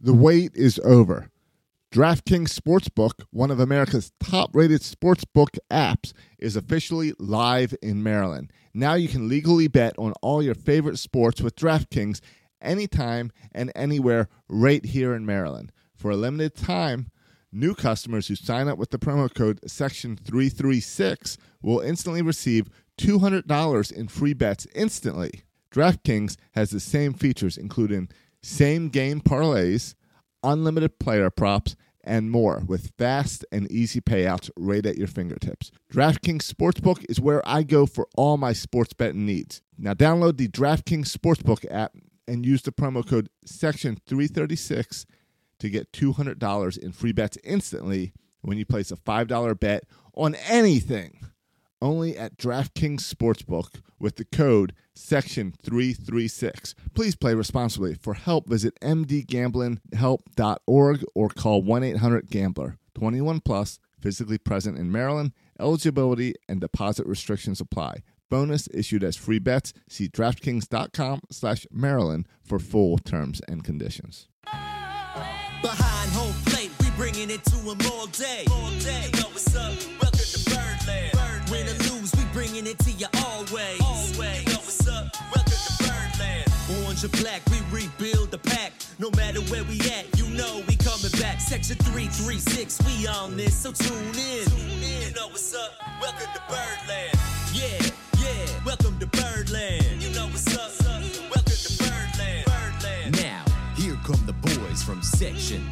The wait is over. DraftKings Sportsbook, one of America's top rated sportsbook apps, is officially live in Maryland. Now you can legally bet on all your favorite sports with DraftKings anytime and anywhere right here in Maryland. For a limited time, new customers who sign up with the promo code section 336 will instantly receive $200 in free bets instantly. DraftKings has the same features including same game parlays, unlimited player props, and more with fast and easy payouts right at your fingertips. DraftKings Sportsbook is where I go for all my sports betting needs. Now download the DraftKings Sportsbook app and use the promo code section 336 to get $200 in free bets instantly when you place a $5 bet on anything. Only at DraftKings Sportsbook with the code section 336. Please play responsibly. For help, visit mdgamblinghelp.org or call 1-800-GAMBLER. 21 plus, physically present in Maryland. Eligibility and deposit restrictions apply. Bonus issued as free bets. See DraftKings.com slash Maryland for full terms and conditions. Behind home plate, we bringing it to them all day. All day. You know bringing it to you always. Always. Know what's up? Welcome to Birdland. Orange or black, we rebuild the pack. No matter where we at, you know we coming back. Section 336, we on this, so tune in. Tune in. You know what's up? Welcome to Birdland. Yeah, yeah. Welcome to Birdland. You know what's up? Welcome to Birdland. Birdland. Now, here come the boys from Section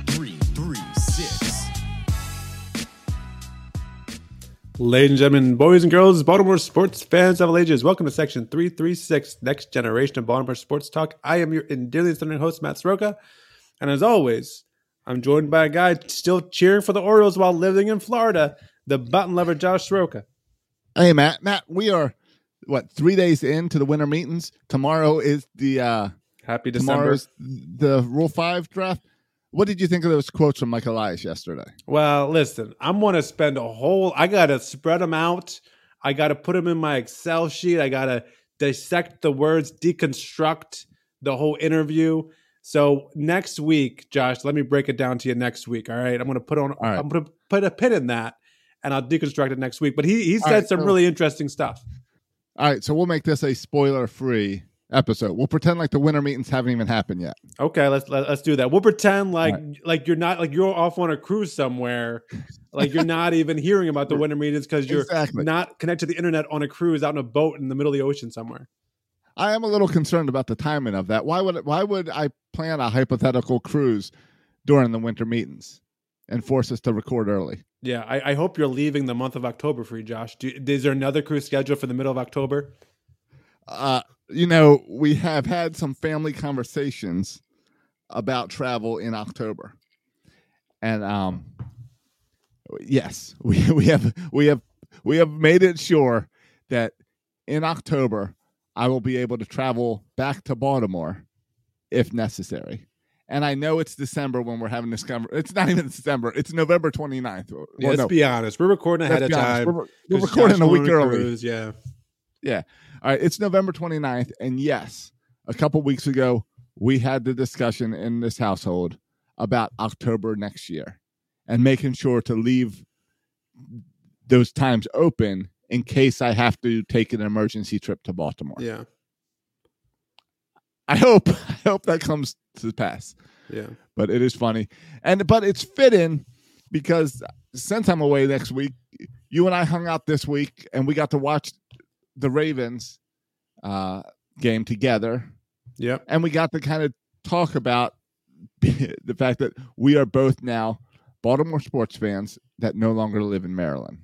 Ladies and gentlemen, boys and girls, Baltimore sports fans of all ages, welcome to Section 336, Next Generation of Baltimore Sports Talk. I am your endearingly esteemed host, Matt Soroka. And as always, I'm joined by a guy still cheering for the Orioles while living in Florida, the button lover, Josh Soroka. Hey, Matt. Matt, we are, what, three days into the winter meetings? Tomorrow is the... uh Happy December. Tomorrow's the Rule 5 draft. What did you think of those quotes from Mike Elias yesterday? Well, listen, I'm going to spend a whole, I got to spread them out. I got to put them in my Excel sheet. I got to dissect the words, deconstruct the whole interview. So next week, Josh, let me break it down to you next week. All right. I'm going to put on, right. I'm going to put a pin in that and I'll deconstruct it next week. But he, he said right, some so- really interesting stuff. All right, so we'll make this a spoiler free episode. We'll pretend like the winter meetings haven't even happened yet. Okay, let's let, let's do that. We'll pretend like All like you're not like you're off on a cruise somewhere, like you're not even hearing about the winter meetings because you're Exactly. not connected to the internet on a cruise out in a boat in the middle of the ocean somewhere. I am a little concerned about the timing of that. Why would why would I plan a hypothetical cruise during the winter meetings and force us to record early? Yeah, I, I hope you're leaving the month of October for you, Josh. Do, is there another cruise scheduled for the middle of October? Uh, you know, we have had some family conversations about travel in October, and um, yes, we we have we have we have made it sure that in October I will be able to travel back to Baltimore if necessary. And I know it's December when we're having this conversation. It's not even December. It's November 29th. Well, Yeah, let's no, be honest. We're recording ahead of time. We're, we're recording Josh a week early. cruise, Yeah. Yeah. All right. It's November 29th. And yes, a couple weeks ago, we had the discussion in this household about October next year and making sure to leave those times open in case I have to take an emergency trip to Baltimore. Yeah. I hope I hope that comes to pass. Yeah. but it is funny, and but it's fitting because since I'm away next week, you and I hung out this week, and we got to watch the Ravens uh, game together, Yep. and we got to kind of talk about the fact that we are both now Baltimore sports fans that no longer live in Maryland.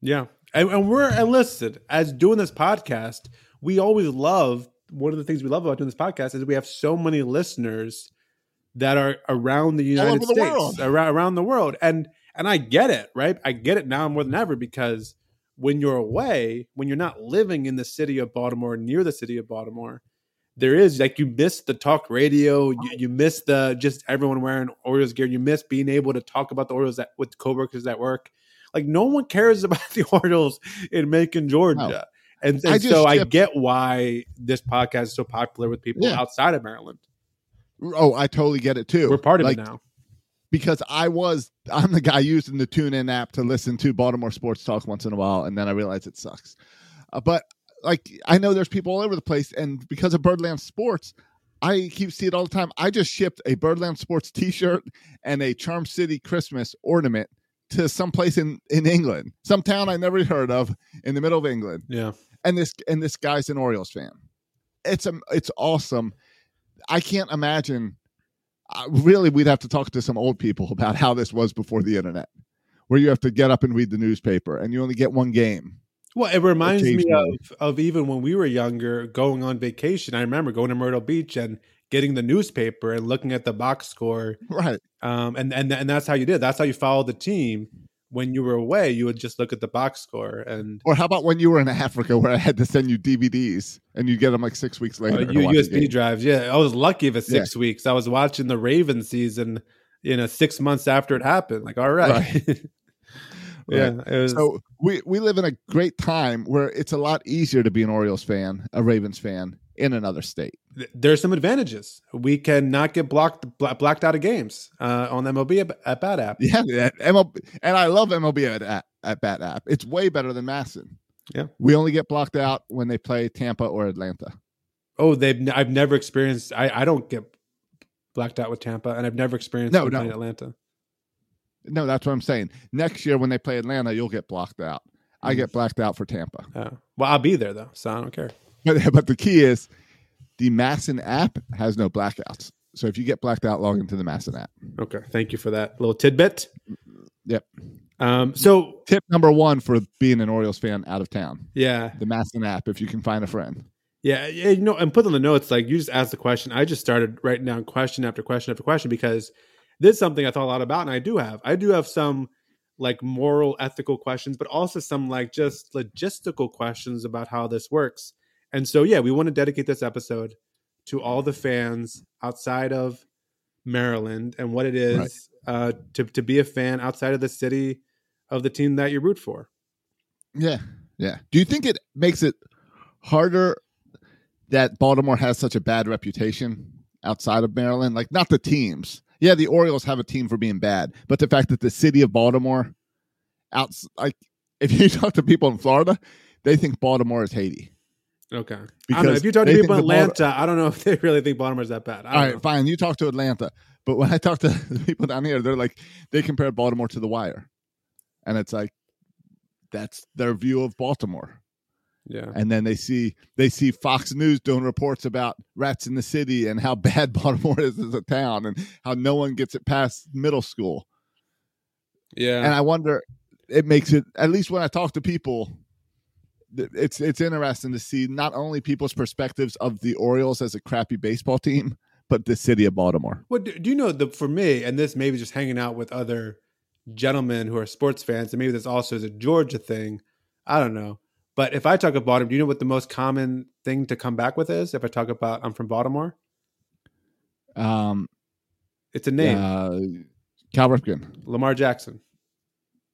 Yeah. And, and we're enlisted as doing this podcast. We always love one of the things we love about doing this podcast is we have so many listeners that are around the United the States, world. around around the world. And and I get it, right? I get it now more than ever because when you're away, when you're not living in the city of Baltimore, near the city of Baltimore, there is like you miss the talk radio, you, you miss the just everyone wearing Orioles gear, you miss being able to talk about the Orioles at, with coworkers at work. Like no one cares about the Orioles in Macon, Georgia. And, and just so I get why this podcast is so popular with people Yeah. outside of Maryland. Oh, I totally get it too. We're part of Like, it now. Because I was I'm the guy using the TuneIn app to listen to Baltimore sports talk once in a while, and then I realized it sucks. Uh, but like I know there's people all over the place, and because of Birdland Sports, I keep seeing it all the time. I just shipped a Birdland Sports T-shirt and a Charm City Christmas ornament to some place in in England, some town I never heard of in the middle of England Yeah. and this and this guy's an Orioles fan. It's um, it's awesome. I can't imagine. Uh, really, we'd have to talk to some old people about how this was before the internet, where you have to get up and read the newspaper, and you only get one game. Well, it reminds me of, of even when we were younger going on vacation. I remember going to Myrtle Beach and getting the newspaper and looking at the box score. Right. Um, and, and, and that's how you did. That's how you followed the team. When you were away, you would just look at the box score and Or how about when you were in Africa, where I had to send you DVDs, and you get them like six weeks uh, later. to U- USB drives. Yeah, I was lucky if it's six weeks. I was watching the Raven season, you know, six months after it happened. Like, all right. yeah, Right. it was, So we we live in a great time where it's a lot easier to be an Orioles fan, a Ravens fan in another state. th- there's some advantages. We cannot get blocked bla- blacked out of games uh, on MLB at, at Bat App. Yeah, MLB, and I love MLB at, at, at Bat App. It's way better than MASN. Yeah. we only get blocked out when they play Tampa or Atlanta. Oh, they've n- I've never experienced. I I don't get blacked out with Tampa, and I've never experienced No, no. playing Atlanta. No, that's what I'm saying. Next year when they play Atlanta, you'll get blocked out. I Mm. get blacked out for Tampa. Uh, well, I'll be there though, so I don't care. But, but the key is the MASN app has no blackouts. So if you get blacked out, log into the MASN app. Okay, thank you for that little tidbit. Yep. Um, so Tip number one for being an Orioles fan out of town: yeah, the MASN app. If you can find a friend. yeah, yeah, you know, and put on the notes like you just asked the question. I just started writing down question after question after question because this is something I thought a lot about, and I do have. I do have some like moral, ethical questions, but also some like just logistical questions about how this works. And so, yeah, we want to dedicate this episode to all the fans outside of Maryland and what it is uh, to to be a fan outside of the city of the team that you root for. Yeah, yeah. Do you think it makes it harder that Baltimore has such a bad reputation outside of Maryland? Like, not the teams. Yeah, the Orioles have a team for being bad, but the fact that the city of Baltimore, out like, if you talk to people in Florida, they think Baltimore is Haiti. Okay. I don't know. Because If you talk to people in Atlanta, I don't know if they really think Baltimore's that bad. All right, know. fine. You talk to Atlanta, but when I talk to the people down here, they're like they compare Baltimore to the Wire, and it's like that's their view of Baltimore. Yeah. and then they see they see Fox News doing reports about rats in the city and how bad Baltimore is as a town and how no one gets it past middle school. Yeah. And I wonder, it makes it at least when I talk to people, it's it's interesting to see not only people's perspectives of the Orioles as a crappy baseball team, but the city of Baltimore. Well, do, do you know the for me, and this maybe just hanging out with other gentlemen who are sports fans, and maybe this also is a Georgia thing. I don't know. But if I talk about Baltimore, do you know what the most common thing to come back with is? If I talk about I'm from Baltimore, Um, it's a name, uh, Cal Ripken. Lamar Jackson.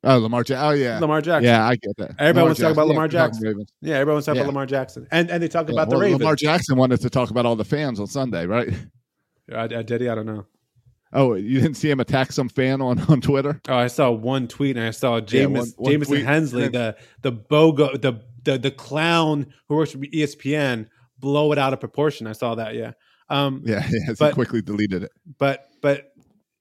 Oh, Lamar. Ja- oh, yeah. Lamar Jackson. Yeah, I get that. Everybody wants to talk about Yeah, Lamar Jackson. Yeah, everyone wants to talk Yeah. about Lamar Jackson, and and they talk Yeah, about the well, Ravens. Lamar Jackson wanted to talk about all the fans on Sunday, right? I, I did he? I don't know. Oh, you didn't see him attack some fan on, on Twitter? Oh, I saw one tweet and I saw Yeah, one- James one Jamison tweet. Hensley, the the bogo, the the the clown who works for ESPN, blow it out of proportion. I saw that. Yeah. Um. Yeah, yes, But- he quickly deleted it. But but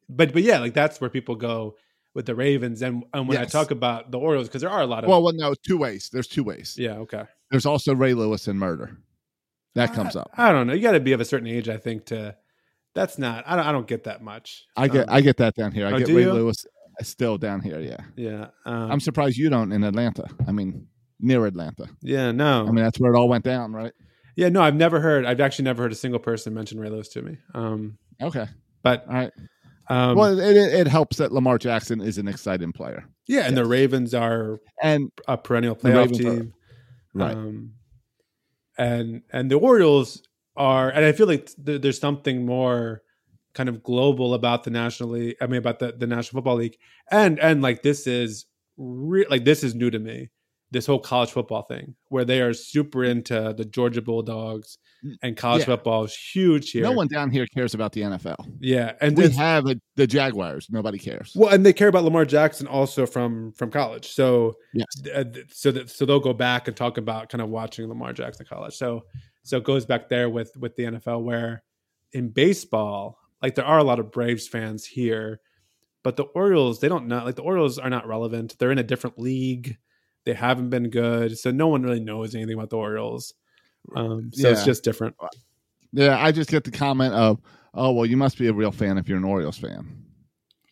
but but yeah, like that's where people go with the Ravens. And and when I talk about the Orioles, because there are a lot of Well, well, no, two ways. There's two ways. yeah, okay. There's also Ray Lewis and murder. That comes up. I don't know. You got to be of a certain age, I think. To that's not. I don't. I don't get that much. I get Um, I get that down here. I Oh, get Ray you? Lewis still down here. Yeah, Yeah. Um, I'm surprised you don't in Atlanta. I mean, near Atlanta. yeah. No. I mean, that's where it all went down, right? yeah. No. I've never heard. I've actually never heard a single person mention Ray Lewis to me. Um. Okay, But all right. Um. well, it, it, helps that Lamar Jackson is an exciting player, yeah. And the Ravens are and a perennial playoff Ravens are- team. right. Um, and and the Orioles are, and I feel like th- there's something more kind of global about the National League. I mean, about the, the National Football League, and and like this is re- like this is new to me. This whole college football thing, where they are super into the Georgia Bulldogs, and college Yeah. football is huge here. no one down here cares about the NFL. yeah, and We have a, the Jaguars. Nobody cares. well, and they care about Lamar Jackson also from from college. So Yes. uh, so that so they'll go back and talk about kind of watching Lamar Jackson in college. So so it goes back there with with the NFL where in baseball, like there are a lot of Braves fans here, but the Orioles they don't know like the Orioles are not relevant. They're in a different league. They haven't been good, so no one really knows anything about the Orioles. Um, so it's just different. Yeah, I just get the comment of, "Oh, well, you must be a real fan if you're an Orioles fan,"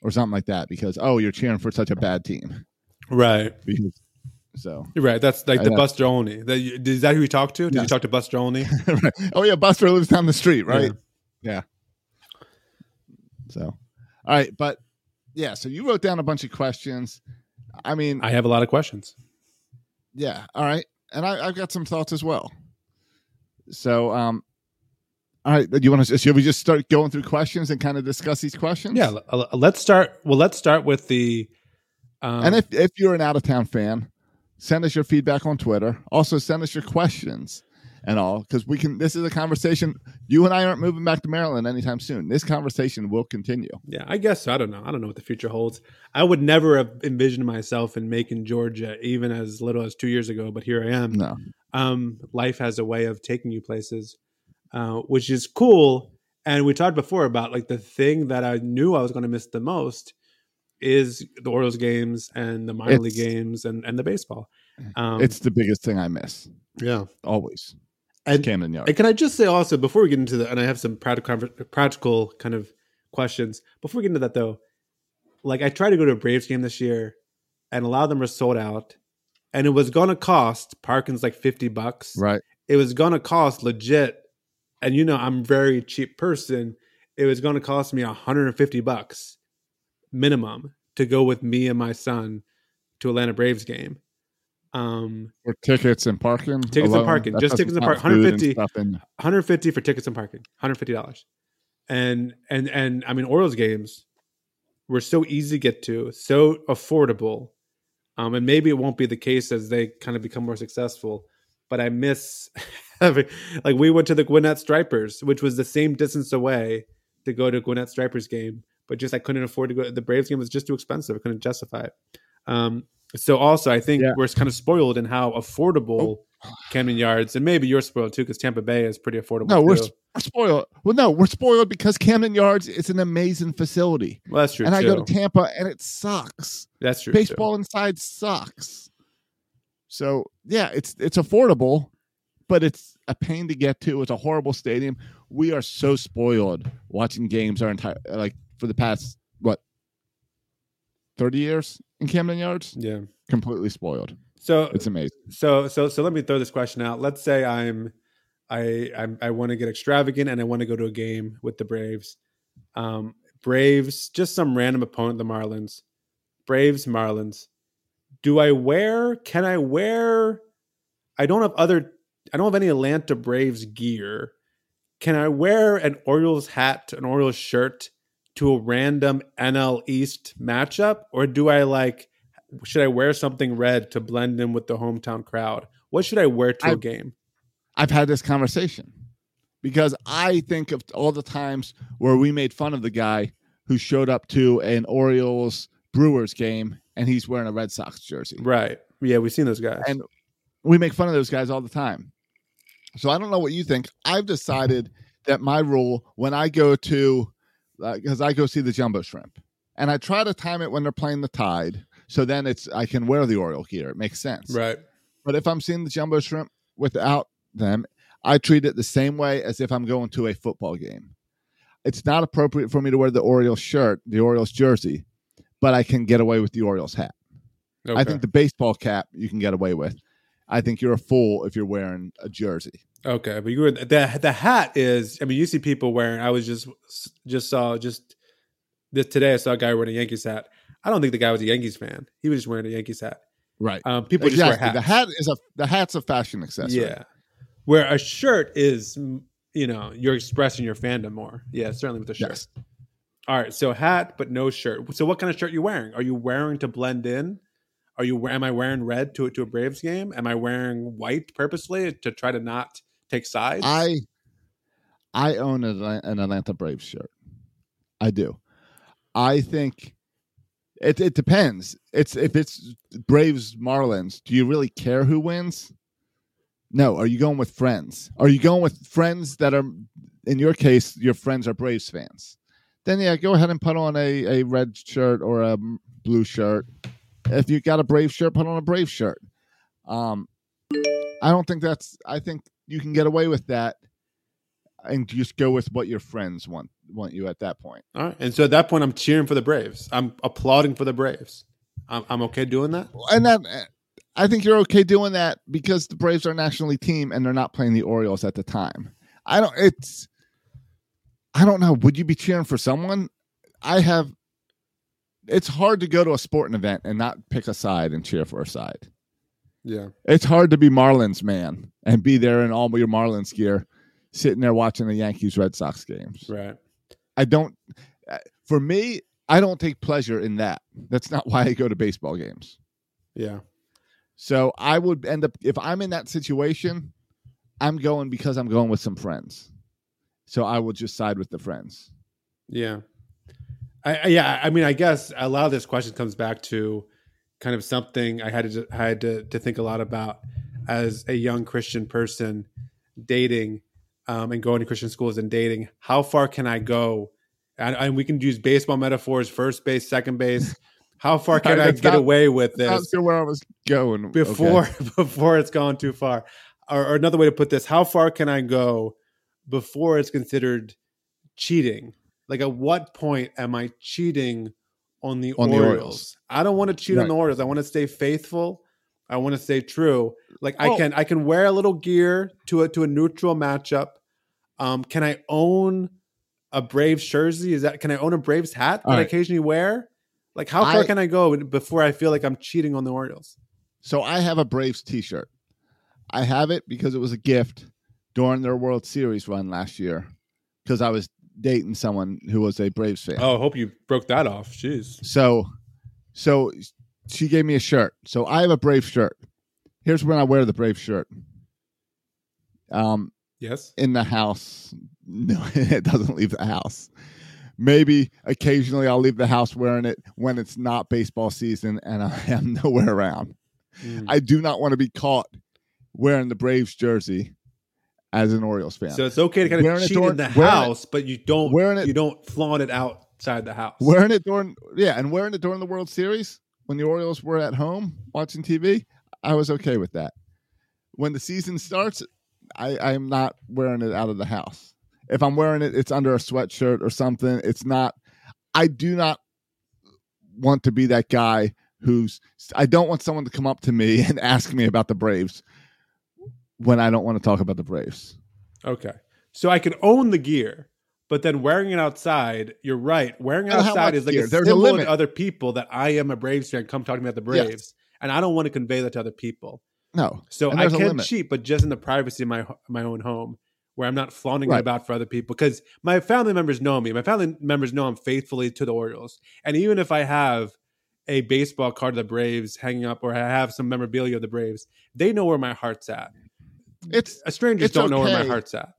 or something like that, because oh, you're cheering for such a bad team. Right. Because so, You're right. That's like I the know. Buster Olney. That, is that who you talked to? Did you talk to Buster Olney? right. oh yeah, Buster lives down the street, right? Yeah. Yeah. So, all right, but yeah, so you wrote down a bunch of questions. I mean, I have a lot of questions. yeah, all right, and I, I've got some thoughts as well. So, um, all right, do you want to? Should we just start going through questions and kind of discuss these questions? Yeah, let's start. Well, let's start with the. Um, And if if you're an out of town fan, send us your feedback on Twitter. Also, send us your questions and all because we can. This is a conversation. You and I aren't moving back to Maryland anytime soon. This conversation will continue. yeah, I guess so. I don't know. I don't know what the future holds. I would never have envisioned myself in Macon, Georgia, even as little as two years ago. But here I am. No, Um, life has a way of taking you places, uh, which is cool. And we talked before about like the thing that I knew I was going to miss the most is the Orioles games and the minor league games and and the baseball. Um, it's the biggest thing I miss. yeah. Always. And- Camden Yard. And can I just say also before we get into the and I have some practical practical kind of questions before we get into that though, like I tried to go to a Braves game this year, and a lot of them were sold out, and it was gonna cost parking's like fifty bucks. right. It was gonna cost legit, and you know I'm a very cheap person. It was gonna cost me hundred and fifty bucks minimum to go with me and my son to Atlanta Braves game. Um, For tickets and parking. Tickets and parking. that Just tickets and count park- and 150. stuff and- 150 for tickets and parking 150 dollars and and and i mean orioles games were so easy to get to so affordable um and maybe it won't be the case as they kind of become more successful but i miss having like we went to the gwinnett stripers which was the same distance away to go to gwinnett stripers game but just i couldn't afford to go the braves game was just too expensive i couldn't justify it um so also i think Yeah. we're kind of spoiled in how affordable Camden Yards, and maybe you're spoiled too because Tampa Bay is pretty affordable. No, we're, we're spoiled. Well, no, we're spoiled because Camden Yards is an amazing facility. well, that's true. and I go to Tampa and it sucks. That's true. Baseball inside sucks. So yeah, it's it's affordable, but it's a pain to get to. It's a horrible stadium. We are so spoiled watching games our entire like for the past what thirty years in Camden Yards. Yeah. Completely spoiled. So It's amazing. so so so let me throw this question out. Let's say I'm I I'm, I want to get extravagant and I want to go to a game with the Braves. Um, Braves, just some random opponent, the Marlins. Braves, Marlins. Do I wear? Can I wear? I don't have other. I don't have any Atlanta Braves gear. Can I wear an Orioles hat, an Orioles shirt to a random NL East matchup, or do I like? Should I wear something red to blend in with the hometown crowd? What should I wear to a game? I've had this conversation because I think of all the times where we made fun of the guy who showed up to an Orioles Brewers game and he's wearing a Red Sox jersey. Right. Yeah, we've seen those guys. And we make fun of those guys all the time. So I don't know what you think. I've decided that my rule when I go to uh, because I go see the Jumbo Shrimp, and I try to time it when they're playing the Tide, so then it's I can wear the Oriole gear. It makes sense. Right. But if I'm seeing the Jumbo Shrimp without them, I treat it the same way as if I'm going to a football game. It's not appropriate for me to wear the Orioles shirt, the Orioles jersey, but I can get away with the Orioles hat. I think the baseball cap you can get away with. I think you're a fool if you're wearing a jersey. Okay, but you were the the hat is. I mean, you see people wearing. I was just just saw just this today. I saw a guy wearing a Yankees hat. I don't think the guy was a Yankees fan. He was just wearing a Yankees hat. Right. Um, people exactly. just wear hats. The hat is a the hat's a fashion accessory. yeah, where a shirt is, you know, you're expressing your fandom more. Yeah, certainly with a shirt. Yes. All right, so hat but no shirt. So what kind of shirt are you wearing? Are you wearing to blend in? Are you? Am I wearing red to to a Braves game? Am I wearing white purposely to try to not take sides? I I own an, an Atlanta Braves shirt. I do. I think it it depends. It's if it's Braves Marlins, do you really care who wins? No. Are you going with friends? Are you going with friends that are in your case, your friends are Braves fans? Then yeah, go ahead and put on a, a red shirt or a blue shirt. If you got a Brave shirt, put on a Brave shirt. Um, I don't think that's. I think you can get away with that, and just go with what your friends want want you at that point. All right. And so at that point, I'm cheering for the Braves. I'm applauding for the Braves. I'm, I'm okay doing that. And that I think you're okay doing that because the Braves are a national league team and they're not playing the Orioles at the time. I don't. It's. I don't know. Would you be cheering for someone? I have. It's hard to go to a sporting event and not pick a side and cheer for a side. Yeah. It's hard to be Marlins man and be there in all your Marlins gear, sitting there watching the Yankees Red Sox games. Right. I don't. uh, For me, I don't take pleasure in that. That's not why I go to baseball games. Yeah. So I would end up if I'm in that situation, I'm going because I'm going with some friends. So I will just side with the friends. Yeah. I, I yeah, I mean, I guess a lot of this question comes back to kind of something I had to I had to, to think a lot about as a young Christian person dating um, and going to Christian schools and dating. How far can I go? And, and we can use baseball metaphors: first base, second base. How far can I That's get not- away with this? sure where I was going before Okay. before it's gone too far or, or another way to put this how far can i go before it's considered cheating? Like at what point am i cheating on the On the orioles, Orioles. i don't want to cheat on the orioles. I want to stay faithful. I want to stay true. Like i Oh. can i can wear a little gear to a to a neutral matchup. Um can i own a braves jersey? Is that can i own a braves hat that All i occasionally wear? Like how far I- can i go before i feel like i'm cheating on the orioles? So I have a Braves T-shirt. I have it because it was a gift during their World Series run last year. Because I was dating someone who was a Braves fan. Oh, I hope you broke that off. Jeez. So, so she gave me a shirt. So I have a Brave shirt. Here's when I wear the Brave shirt. Um, Yes. in the house. No, it doesn't leave the house. Maybe occasionally I'll leave the house wearing it when it's not baseball season and I am nowhere around. Mm. I do not want to be caught wearing the Braves jersey as an Orioles fan. So it's okay to kind Wearing of it cheat during- in the wearing it- house, but you don't wearing it- you don't flaunt it outside the house. wearing it during yeah, and wearing it during the World Series when the Orioles were at home watching TV, I was okay with that. When the season starts, I I am not wearing it out of the house. If I'm wearing it, it's under a sweatshirt or something. It's not. I do not want to be that guy who's. I don't want someone to come up to me and ask me about the Braves when I don't want to talk about the Braves. Okay. So I can own the gear, but then wearing it outside, you're right. Wearing it outside is like gear? a There's a symbol limit. to other people that I am a Braves fan. Come talk to me about the Yes. Braves, and I don't want to convey that to other people. No. So I can cheat, but just in the privacy of my my own home, where I'm not flaunting it about for other people. Because my family members know me. My family members know I'm faithfully to the Orioles, and even if I have a baseball card of the Braves hanging up, or I have some memorabilia of the Braves, they know where my heart's at. It's Uh, Strangers It's don't know where my heart's at.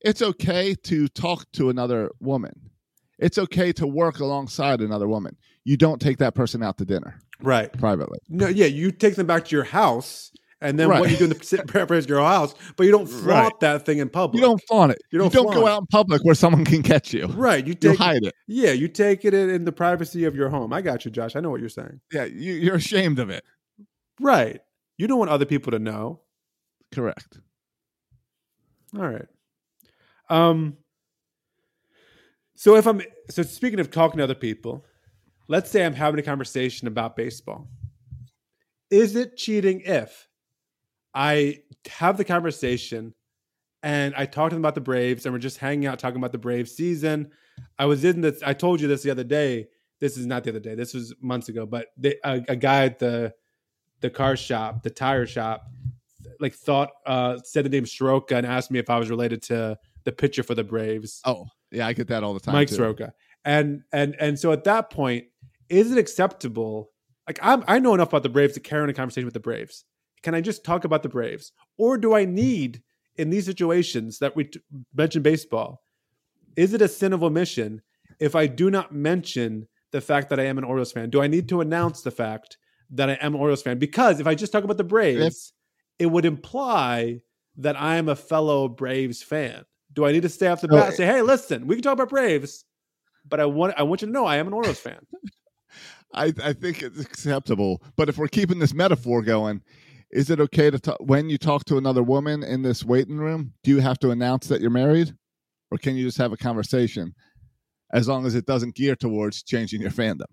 it's okay to talk to another woman. It's okay to work alongside another woman. You don't take that person out to dinner Right. privately. No, yeah, you take them back to your house and then what you do in the sit Paradise Girl house, but you don't flaunt Right. that thing in public. You don't flaunt it. You You don't you don't, go out in public where someone can catch you. right. You You take hide it. Yeah, you take it in, in the privacy of your home. I got you, Josh. I know what you're saying. Yeah, you, you're ashamed of it. Right. You don't want other people to know. Correct. All right. Um. So if I'm so speaking of talking to other people, let's say I'm having a conversation about baseball. Is it cheating if I have the conversation and I talk to them about the Braves and we're just hanging out talking about the Braves season? I was in this. I told you this the other day. This is not the other day. This was months ago. But they, a, a guy at the the car shop, the tire shop, like thought uh said the name Soroka and asked me if I was related to the pitcher for the Braves, Oh, yeah, I get that all the time. Mike too. Soroka. And and and so at that point, is it acceptable? Like I'm I know enough about the Braves to carry on a conversation with the Braves. Can I just talk about the Braves, or do I need in these situations that we t- mentioned baseball? Is it a sin of omission if I do not mention the fact that I am an Orioles fan? Do I need to announce the fact that I am an Orioles fan? Because if I just talk about the Braves, it would imply that I am a fellow Braves fan. Do I need to stay off the bat and say, "Hey, listen, we can talk about Braves, but I want I want you to know I am an Orioles fan." I, I think it's acceptable. But if we're keeping this metaphor going, is it okay to talk when you talk to another woman in this waiting room? Do you have to announce that you're married, or can you just have a conversation, as long as it doesn't gear towards changing your fandom?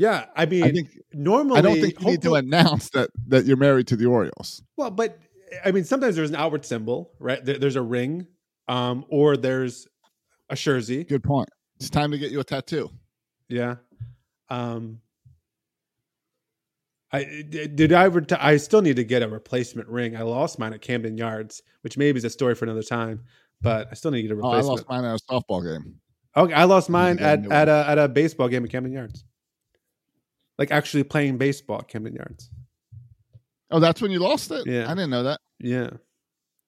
Yeah, I mean, I think normally I don't think you need to announce that that you're married to the Orioles. Well, but I mean, sometimes there's an outward symbol, right? There, there's a ring, um, or there's a jersey. Good point. It's time to get you a tattoo. Yeah. Um, I did I I still need to get a replacement ring. I lost mine at Camden Yards, which maybe is a story for another time. But I still need to get a Oh, I lost mine at a softball game. Okay, I lost mine at at a at a baseball game at Camden Yards. Like actually playing baseball at Camden Yards. Oh, that's when you lost it. Yeah. I didn't know that. Yeah.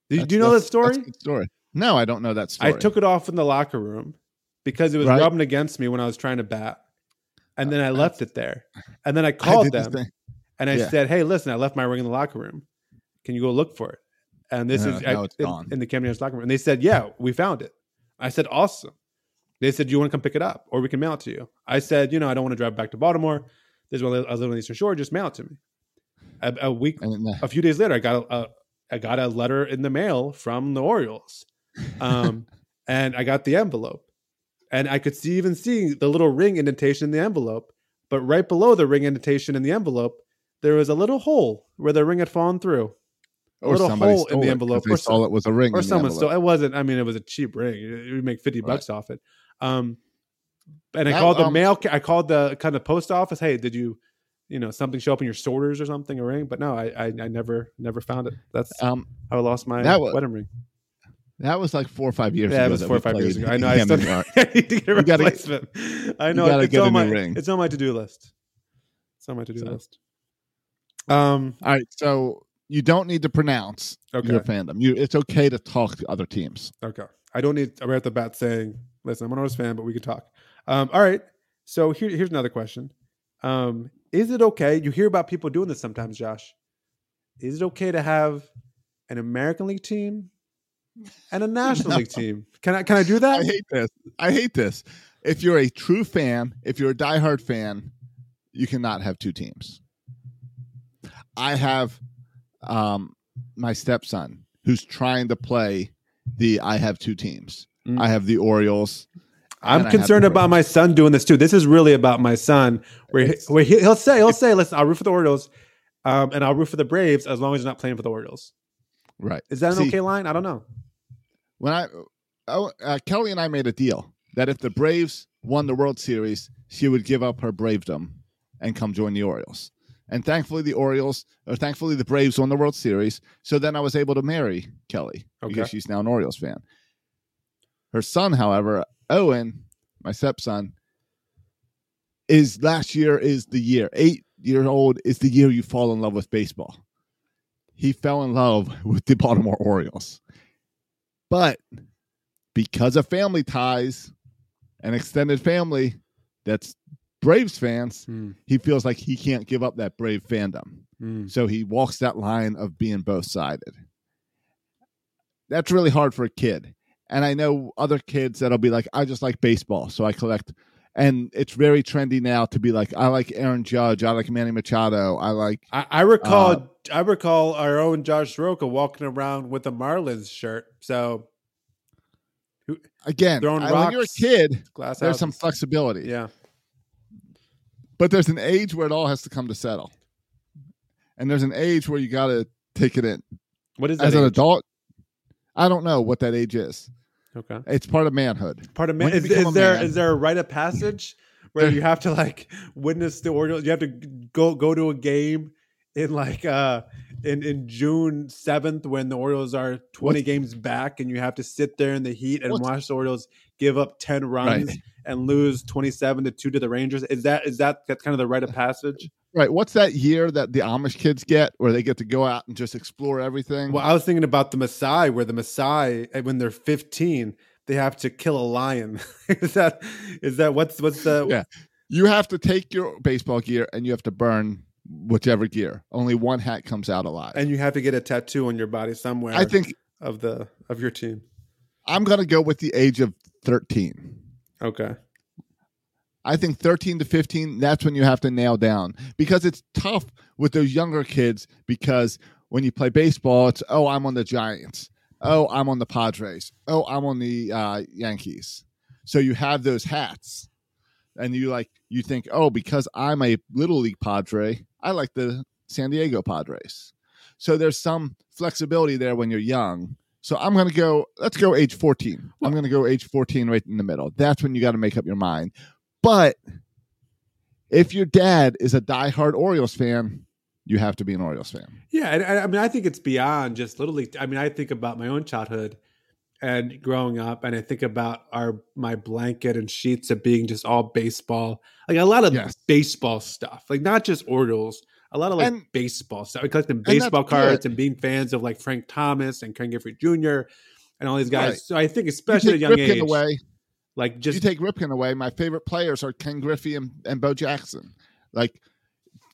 Do, do you know that story? that's a good story. No, I don't know that story. I took it off in the locker room because it was Right. rubbing against me when I was trying to bat. And then I Uh, left it there. And then I I called the them same. and I Yeah. said, Hey, listen, I left my ring in the locker room. Can you go look for it? And this Yeah, is now I- in, in the Camden Yards locker room. And they said, Yeah, we found it. I said, Awesome. They said, Do you want to come pick it up or we can mail it to you? I said, You know, I don't want to drive back to Baltimore. This is when I on the Eastern Shore. Just mail it to me. A, a week, uh, a few days later, I got a, a I got a letter in the mail from the Orioles, um, and I got the envelope, and I could see even see the little ring indentation in the envelope. But right below the ring indentation in the envelope, there was a little hole where the ring had fallen through. A or little hole in the envelope, or saw some- it was a ring. or someone stole. It wasn't. I mean, it was a cheap ring. You make fifty Right. bucks off it. Um, and I called the um, mail. I called the kind of post office. Hey, did you, you know, something show up in your sorters or something, a ring? But no, I, I, I never, never found it. That's Um, how I lost my that wa- wedding ring. that was like four or five years Yeah, ago. it was four or five years ago. I know. I still I need to get a gotta- replacement. I know. It's get on my. ring. It's on my to do list. It's on my to do So- list. Um. All right, so you don't need to pronounce Okay. your fandom. You, it's okay to talk to other teams. Okay. I don't need right at the bat saying, listen, I'm an Orioles fan, but we could talk. Um, all right. So here, here's another question. Um, is it okay? You hear about people doing this sometimes, Josh. Is it okay to have an American League team and a National No. League team? Can I can I do that? I hate this. I hate this. If you're a true fan, if you're a diehard fan, you cannot have two teams. I have um, my stepson who's trying to play the I have two teams. Mm. I have the Orioles. I'm I concerned about my son doing this too. This is really about my son, where, he, where he, he'll say, he'll say, listen, I'll root for the Orioles, um, and I'll root for the Braves as long as he's not playing for the Orioles. Right. Is that an See, okay line? I don't know. When I oh, uh, Kelly and I made a deal that if the Braves won the World Series, she would give up her Bravedom and come join the Orioles. And thankfully, the Orioles, or thankfully, the Braves won the World Series. So then I was able to marry Kelly Okay. because she's now an Orioles fan. Her son, however, Owen, my stepson, is last year is the year. Eight year old is the year you fall in love with baseball. He fell in love with the Baltimore Orioles. But because of family ties and extended family, that's Braves fans, Hmm. he feels like he can't give up that Brave fandom. Hmm. So he walks that line of being both sided. That's really hard for a kid. And I know other kids that'll be like, I just like baseball, so I collect. And it's very trendy now to be like, I like Aaron Judge, I like Manny Machado, I like. I, I recall Uh, I recall our own Josh Roca walking around with a Marlins shirt. So Again, Throwing I- when you're a kid, glass there's some flexibility. yeah. But there's an age where it all has to come to settle. And there's an age where you got to take it in. What is that? As an adult, I don't know what that age is. Okay. It's part of manhood. Part of When man. Is, become is there man- is there a rite of passage where you have to like witness the Orioles? You have to go go to a game in like uh in in June seventh when the Orioles are twenty What's- games back, and you have to sit there in the heat and What's- watch the Orioles give up ten runs Right. and lose twenty seven to two to the Rangers. Is that is that that's kind of the rite of passage? Right. What's that year that the Amish kids get where they get to go out and just explore everything? Well, I was thinking about the Maasai, where the Maasai, eh, when they're 15, they have to kill a lion. is that is that what's what's the Yeah. you have to take your baseball gear and you have to burn whichever gear. Only one hat comes out alive. and you have to get a tattoo on your body somewhere. I think of the of your team. I'm going to go with the age of 13. Okay. I think 13 to 15, that's when you have to nail down because it's tough with those younger kids because when you play baseball, it's, oh, I'm on the Giants. Oh, I'm on the Padres. Oh, I'm on the uh, Yankees. So you have those hats and you like, you think, oh, because I'm a little league Padre, I like the San Diego Padres. So there's some flexibility there when you're young. So I'm going to go, let's go age 14. I'm going to go age 14 right in the middle. That's when you got to make up your mind. But if your dad is a diehard Orioles fan, you have to be an Orioles fan. Yeah, and, and I mean, I think it's beyond just little league. I mean, I think about my own childhood and growing up, and I think about our my blanket and sheets of being just all baseball, like a lot of Yes. baseball stuff, like not just Orioles. A lot of like And- baseball stuff, like collecting baseball cards good. and being fans of like Frank Thomas and Ken Griffey Jr. and all these guys. Right. So I think, especially at a young age, away. Like just you take Ripken away. My favorite players are Ken Griffey and, and Bo Jackson, like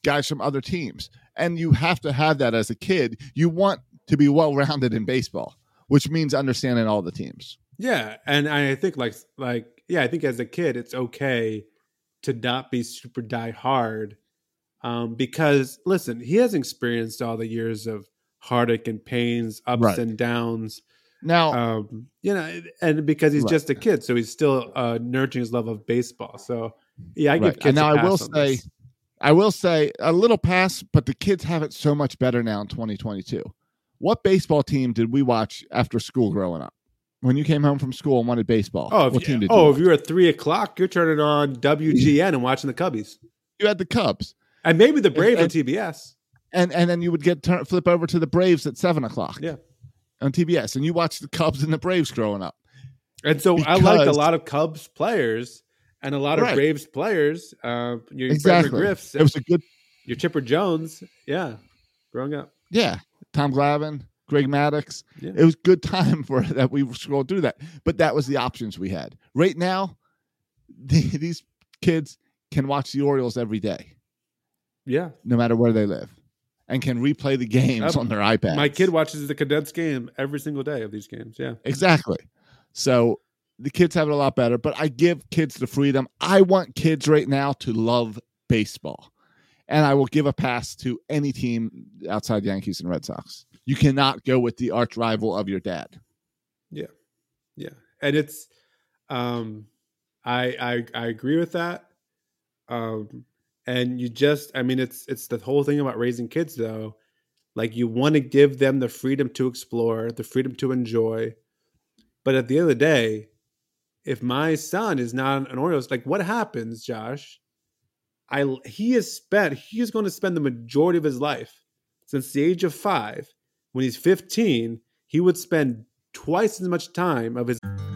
guys from other teams. And you have to have that as a kid. You want to be well rounded in baseball, which means understanding all the teams. Yeah, and I think like like yeah, I think as a kid it's okay to not be super die hard, um, because listen, he has experienced all the years of heartache and pains, ups Right. and downs, Now, um, you know, and because he's Right. just a kid, so he's still uh, nurturing his love of baseball. So yeah, I give Right. kids And now I will on say- this. I will say a little pass, but the kids have it so much better now in 2022. What baseball team did we watch after school growing up? When you came home from school and wanted baseball, oh, if what you, team did oh, you? if you're at three o'clock, you're turning on WGN and watching the Cubbies, you had the Cubs, and maybe the Braves on and- TBS. and and then you would get turn, flip over to the Braves at seven o'clock. Yeah. On TBS, and you watched the Cubs and the Braves growing up. And so I like a lot of Cubs players and a lot of Right. Braves players. Uh, your Exactly. It was a good, your Chipper Jones. Yeah, growing up. yeah. Tom Glavine, Greg Maddux. Yeah. It was good time for that. We scrolled through that, but that was the options we had. Right now, the, these kids can watch the Orioles every day, Yeah, no matter where they live, and can replay the games on their iPad. my kid watches the condensed game every single day of these games. Yeah, Exactly. So the kids have it a lot better, but I give kids the freedom. I want kids right now to love baseball. And I will give a pass to any team outside Yankees and Red Sox. You cannot go with the arch rival of your dad. yeah, yeah. And it's, um, I I I agree with that. Um, and you just, I mean, it's it's the whole thing about raising kids though. Like you want to give them the freedom to explore, the freedom to enjoy. But at the end of the day, if my son is not an Orioles, like what happens, Josh? I he has spent he is going to spend the majority of his life since the age of five. When he's 15, he would spend twice as much time of his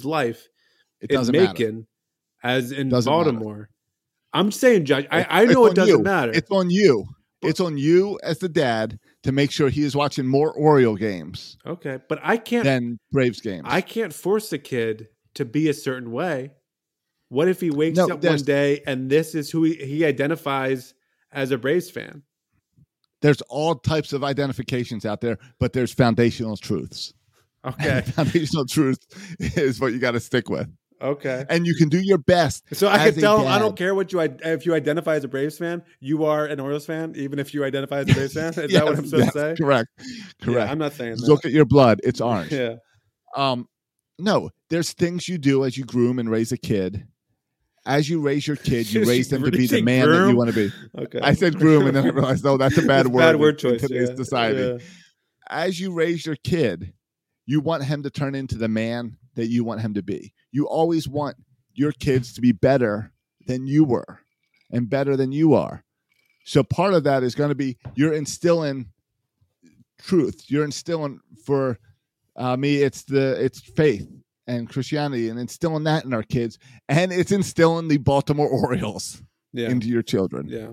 His life It in doesn't matter. Macon as in Doesn't matter. Baltimore. I'm saying, Josh, I, I know it doesn't you. matter. It's on you. It's on you as the dad to make sure he is watching more Oriole games okay, but I can't. than Braves games. I can't force a kid to be a certain way. What if he wakes No, up one day and this is who he, he identifies as a Braves fan? there's all types of identifications out there, but there's foundational truths. Okay, foundational truth is what you got to stick with, okay. and you can do your best. So I can tell I don't care what you if you identify as a Braves fan, you are an Orioles fan, even if you identify as a Braves fan. Is that what I'm supposed yes, to say? Correct. Yeah, Correct. I'm not saying that. Look at your blood; it's orange. yeah. Um, no, there's things you do as you groom and raise a kid. As you raise your kid, you raise them to be the man that you want to be. Okay. I said groom, and then I realized, no, that's a bad It's word. Bad word choice. in today's yeah, society. yeah. As you raise your kid, you want him to turn into the man that you want him to be. You always want your kids to be better than you were, and better than you are. So part of that is going to be you're instilling truth. You're instilling for uh, me. It's the it's faith and Christianity, and instilling that in our kids, and it's instilling the Baltimore Orioles Yeah. into your children. Yeah.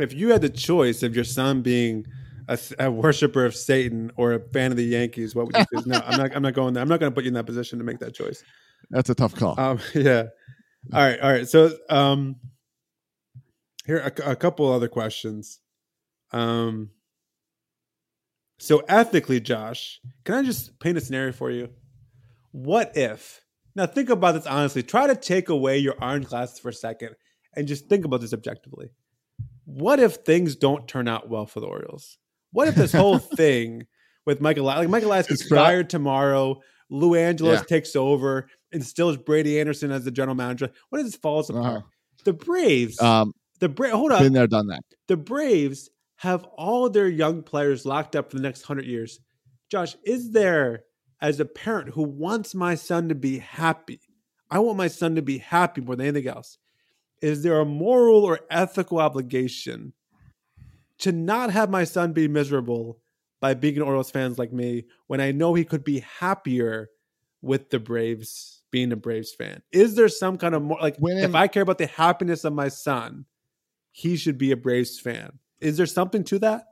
If you had the choice of your son being a, a worshiper of Satan or a fan of the Yankees, what would you choose? no, I'm not. I'm not going there. I'm not going to put you in that position to make that choice. That's a tough call. Um, yeah. All right. All right. So, um, here a, a couple other questions. Um, so ethically, Josh, can I just paint a scenario for you? What if? Now, think about this honestly. Try to take away your orange glasses for a second and just think about this objectively. What if things don't turn out well for the Orioles? What if this whole thing with Michael, like Michael Elias gets fired tomorrow, Lou Angelos Yeah. takes over, instills Brady Anderson as the general manager? What if this falls apart? Uh-huh. The Braves, Um, the Bra- hold on, been there, done that. the Braves have all their young players locked up for the next hundred years. Josh, is there, as a parent who wants my son to be happy, I want my son to be happy more than anything else. Is there a moral or ethical obligation to not have my son be miserable by being an Orioles fans like me when I know he could be happier with the Braves being a Braves fan? Is there some kind of more like if I care about the happiness of my son, he should be a Braves fan? Is there something to that?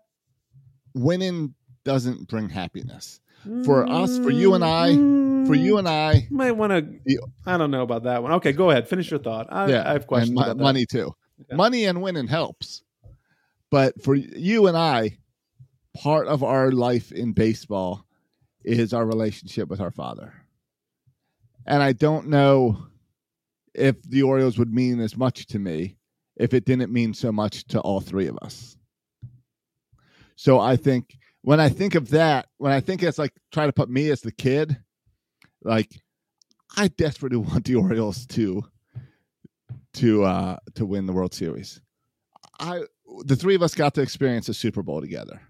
Winning doesn't bring happiness. For us, for you and I, for you and I, You might want to. I don't know about that one. Okay, go ahead. Finish your thought. I, yeah, I have questions and mo- about that. money too. Yeah. Money and winning helps, but for you and I, part of our life in baseball is our relationship with our father, and I don't know if the Orioles would mean as much to me if it didn't mean so much to all three of us. So I think when I think of that, when I think it's like try to put me as the kid, like I desperately want the Orioles to to uh to win the World Series. I the three of us got to experience a Super Bowl together.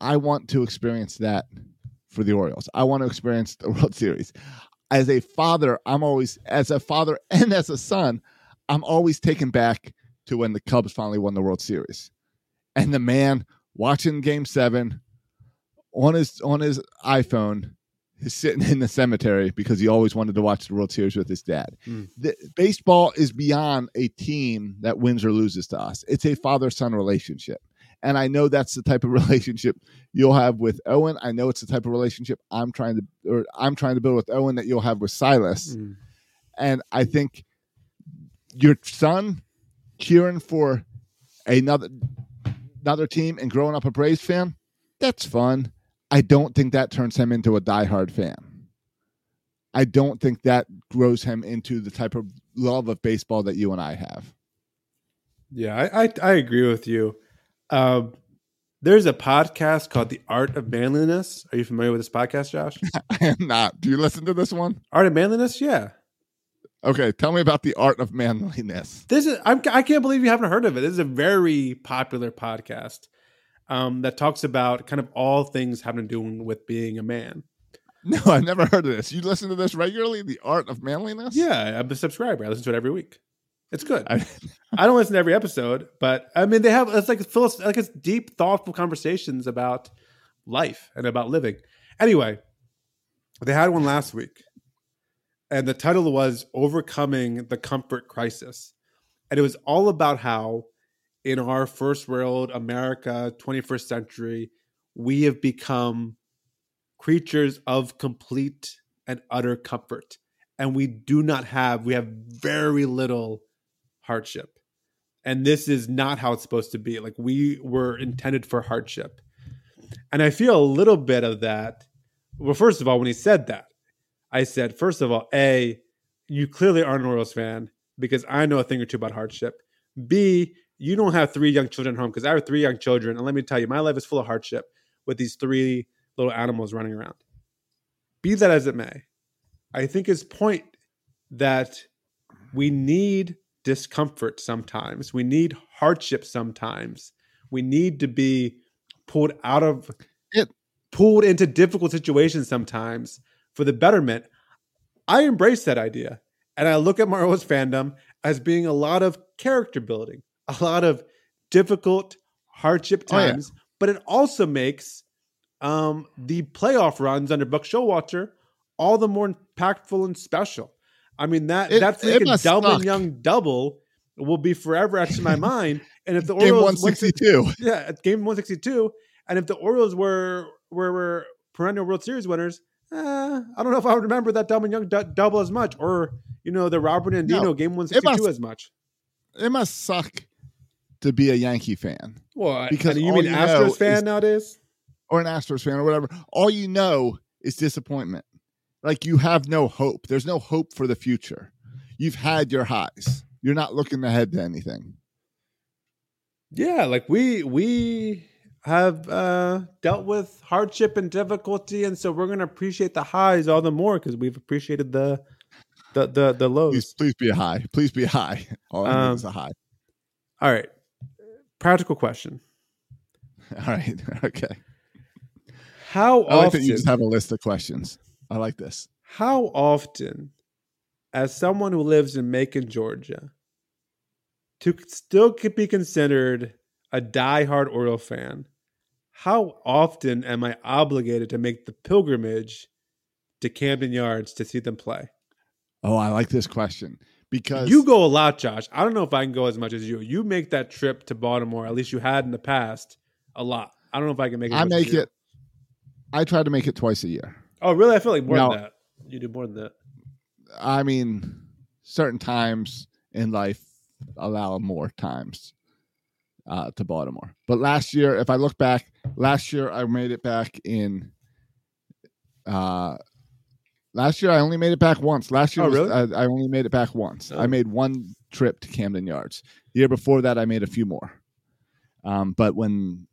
I want to experience that for the Orioles. I want to experience the World Series. As a father, I'm always as a father and as a son, I'm always taken back to when the Cubs finally won the World Series. And the man watching game 7 on his on his iPhone is sitting in the cemetery because he always wanted to watch the World Series with his dad. Mm. The, baseball is beyond a team that wins or loses to us. It's a father son relationship. And I know that's the type of relationship you'll have with Owen. I know it's the type of relationship I'm trying to or I'm trying to build with Owen that you'll have with Silas. Mm. And I think your son cheering for another another team and growing up a Braves fan, that's fun. I don't think that turns him into a diehard fan. I don't think that grows him into the type of love of baseball that you and I have. Yeah, I, I, I agree with you. Um, there's a podcast called The Art of Manliness. Are you familiar with this podcast, Josh? I am not. Do you listen to this one? Art of Manliness? Yeah. Okay, tell me about the art of manliness. This is I'm, I can't believe you haven't heard of it. This is a very popular podcast um, that talks about kind of all things having to do with being a man. No, I've never heard of this. You listen to this regularly? The art of manliness? Yeah, I'm a subscriber. I listen to it every week. It's good. I, I don't listen to every episode, but I mean, they have it's like philos- like it's deep, thoughtful conversations about life and about living. Anyway, they had one last week, and the title was "Overcoming the Comfort Crisis," and it was all about how, in our first world America, 21st century, we have become creatures of complete and utter comfort, and we do not have we have very little hardship. And this is not how it's supposed to be. Like we were intended for hardship. And I feel a little bit of that. Well, first of all, when he said that, I said, first of all, A, you clearly aren't an Orioles fan because I know a thing or two about hardship. B, you don't have three young children at home because I have three young children. And let me tell you, my life is full of hardship with these three little animals running around. Be that as it may, I think his point that we need discomfort sometimes. We need hardship sometimes. We need to be pulled out of it, pulled into difficult situations sometimes for the betterment. I embrace that idea. And I look at Mario's fandom as being a lot of character building, a lot of difficult hardship Oh, yeah. times, but it also makes um, the playoff runs under Buck Showalter all the more impactful and special. I mean that It- that it freaking must Delmon suck. Young double will be forever etched in my mind. And if the Game Orioles 162. yeah, game one sixty two, and if the Orioles were were, were perennial World Series winners, eh, I don't know if I would remember that Delmon Young du- double as much, or you know the Robert Andino No, game one sixty two as much. It must suck to be a Yankee fan Well, Because you mean you Astros fan is- nowadays? or an Astros fan or whatever. All you know is disappointment. Like you have no hope. There's no hope for the future. You've had your highs. You're not looking ahead to anything. Yeah, like we we have uh dealt with hardship and difficulty, and so we're gonna appreciate the highs all the more because we've appreciated the the the the lows. Please, please be a high. Please be a high. All I Um, is a high. All right, practical question: All right. Okay. How I like often? that you just have a list of questions. I like this. how often, as someone who lives in Macon, Georgia, to still be considered a diehard Oriole fan, how often am I obligated to make the pilgrimage to Camden Yards to see them play? Oh, I like this question because You go a lot, Josh. I don't know if I can go as much as you. You make that trip to Baltimore, at least you had in the past, a lot. I don't know if I can make it. I make it. I try to make it twice a year. Oh, really? I feel like more No. than that. You do more than that. I mean, certain times in life allow more times uh, to Baltimore. But last year, if I look back, last year I made it back in. Uh, last year I only made it back once. Last year Oh, was- really? I, I only made it back once. Oh. I made one trip to Camden Yards. The year before that, I made a few more. Um, but when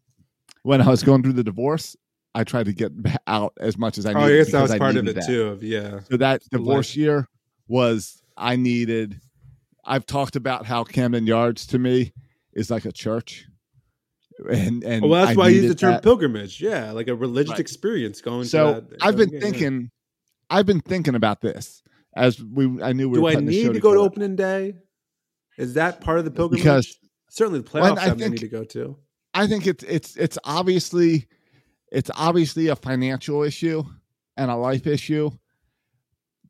when I was going through the divorce, I tried to get out as much as I needed. Oh. I guess that was part of it that. too. Yeah. So that divorce year was I needed. I've talked about how Camden Yards to me is like a church, and and Well, that's I why I use the term that. pilgrimage. Yeah, like a religious Right. experience going. So I've been yeah. thinking, I've been thinking about this as we. I knew we do were I need to go to opening day? Is that part of the pilgrimage? Because- certainly the playoffs I I, I think- need to go to. I think it's it's it's obviously it's obviously a financial issue and a life issue,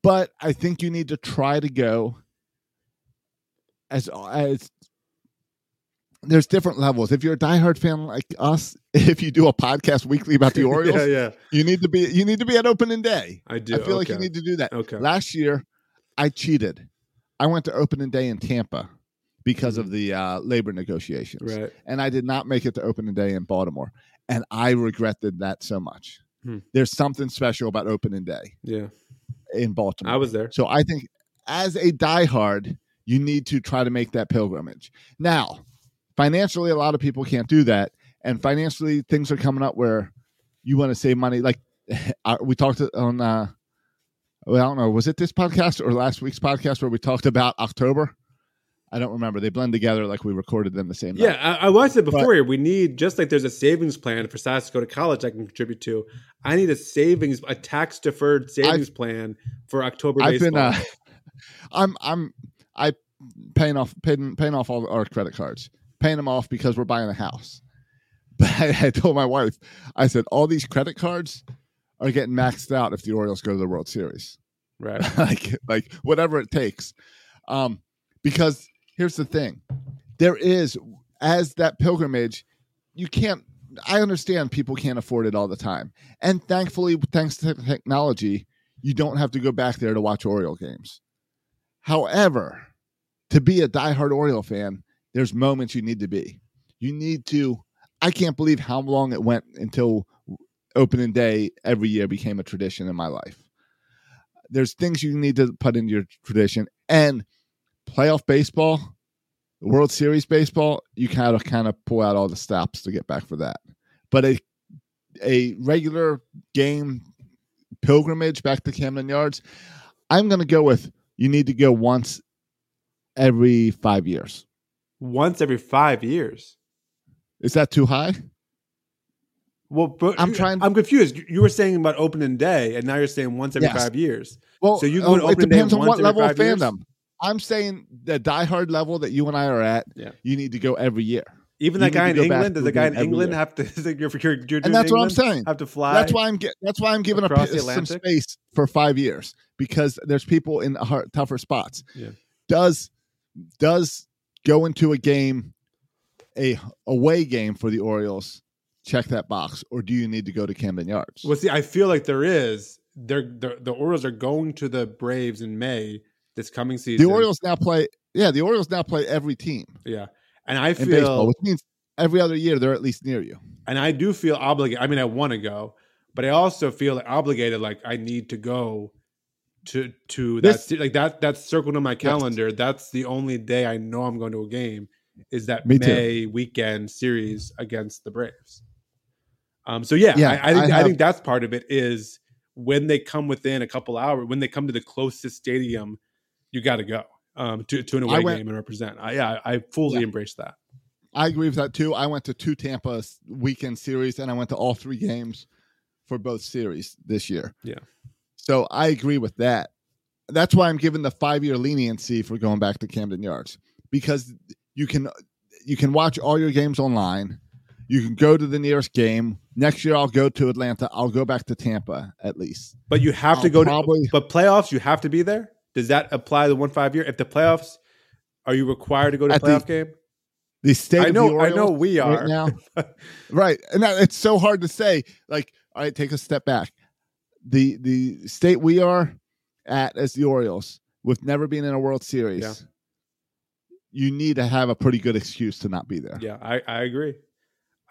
but I think you need to try to go as as there's different levels. If you're a diehard fan like us, if you do a podcast weekly about the Orioles, yeah, yeah, you need to be you need to be at opening day. I do. I feel like you need to do that. Okay. Last year, I cheated. I went to opening day in Tampa because of the uh, labor negotiations Mm-hmm. Right. and I did not make it to opening day in Baltimore, and I regretted that so much. Hmm. There's something special about opening day Yeah. in Baltimore. I was there. so I think as a diehard, you need to try to make that pilgrimage. Now, financially, a lot of people can't do that, and financially, things are coming up where you want to save money. Like uh, we talked on, uh, well, I don't know, was it this podcast or last week's podcast where we talked about October? I don't remember. They blend together like we recorded them the same Yeah, night. I, I watched it before But- here. We need just like there's a savings plan for Sas to go to college I can contribute to. I need a savings, a tax deferred savings plan for October I've baseball. been, uh, I'm, I'm, I paying off, paying, paying off all our credit cards, paying them off because we're buying a house. But I, I told my wife, I said, all these credit cards are getting maxed out if the Orioles go to the World Series. right. like, like whatever it takes. Um, because here's the thing, there is as that pilgrimage, you can't. I understand people can't afford it all the time, and thankfully, thanks to technology, you don't have to go back there to watch Oriole games. However, to be a diehard Oriole fan, there's moments you need to be. You need to. I can't believe how long it went until opening day every year became a tradition in my life. There's things you need to put into your tradition, and playoff baseball, World Series baseball, you kind of kind of pull out all the stops to get back for that. But a a regular game pilgrimage back to Camden Yards, I'm going to go with you need to go once every five years. Once every five years. Is that too high? Well, but I'm trying- I'm confused. You- were saying about opening day, and now you're saying once every Yes. five years. Well, So you go to oh, it depends on what every level of five years? I'm saying the diehard level that you and I are at, Yeah. you need to go every year. Even that guy in to England, does the guy in England year. have to? You're, you're, you're doing and that's what I'm England, saying. Have to fly. That's why I'm get, That's why I'm giving a, across p- the some space for five years because there's people in hard, tougher spots. Yeah. Does does go into a game, a away game for the Orioles, check that box, or do you need to go to Camden Yards? Well, see, I feel like there is. They're, they're, the Orioles are going to the Braves in May this coming season. the. Orioles now play. Yeah, the Orioles now play every team yeah, and I in feel, baseball, which means every other year they're at least near you. and I do feel obligated. I mean, I want to go, but I also feel obligated. Like I need to go to to that This- se- like that that's circled on my calendar. That's the only day I know I'm going to a game is that Me too. May weekend series against the Braves. Um. So yeah, Yeah, I, I think I I, think that's part of it is when they come within a couple hours, when they come to the closest stadium, you got to go um to to an away went- game and represent. I, yeah, I fully Yeah. embrace that. I agree with that too. I went to two Tampa weekend series, and I went to all three games for both series this year. Yeah. So I agree with that. That's why I'm giving the five year leniency for going back to Camden Yards because you can you can watch all your games online. You can go to the nearest game. Next year, I'll go to Atlanta. I'll go back to Tampa at least. But you have to I'll go probably- to but playoffs. You have to be there. Does that apply the one five year? If the playoffs, are you required to go to At the- playoff game? The state I know- I know we are. right now, right? And that, it's so hard to say. Like, all right, take a step back. The the state we are at as the Orioles, with never being in a World Series, Yeah. you need to have a pretty good excuse to not be there. Yeah, I, I agree.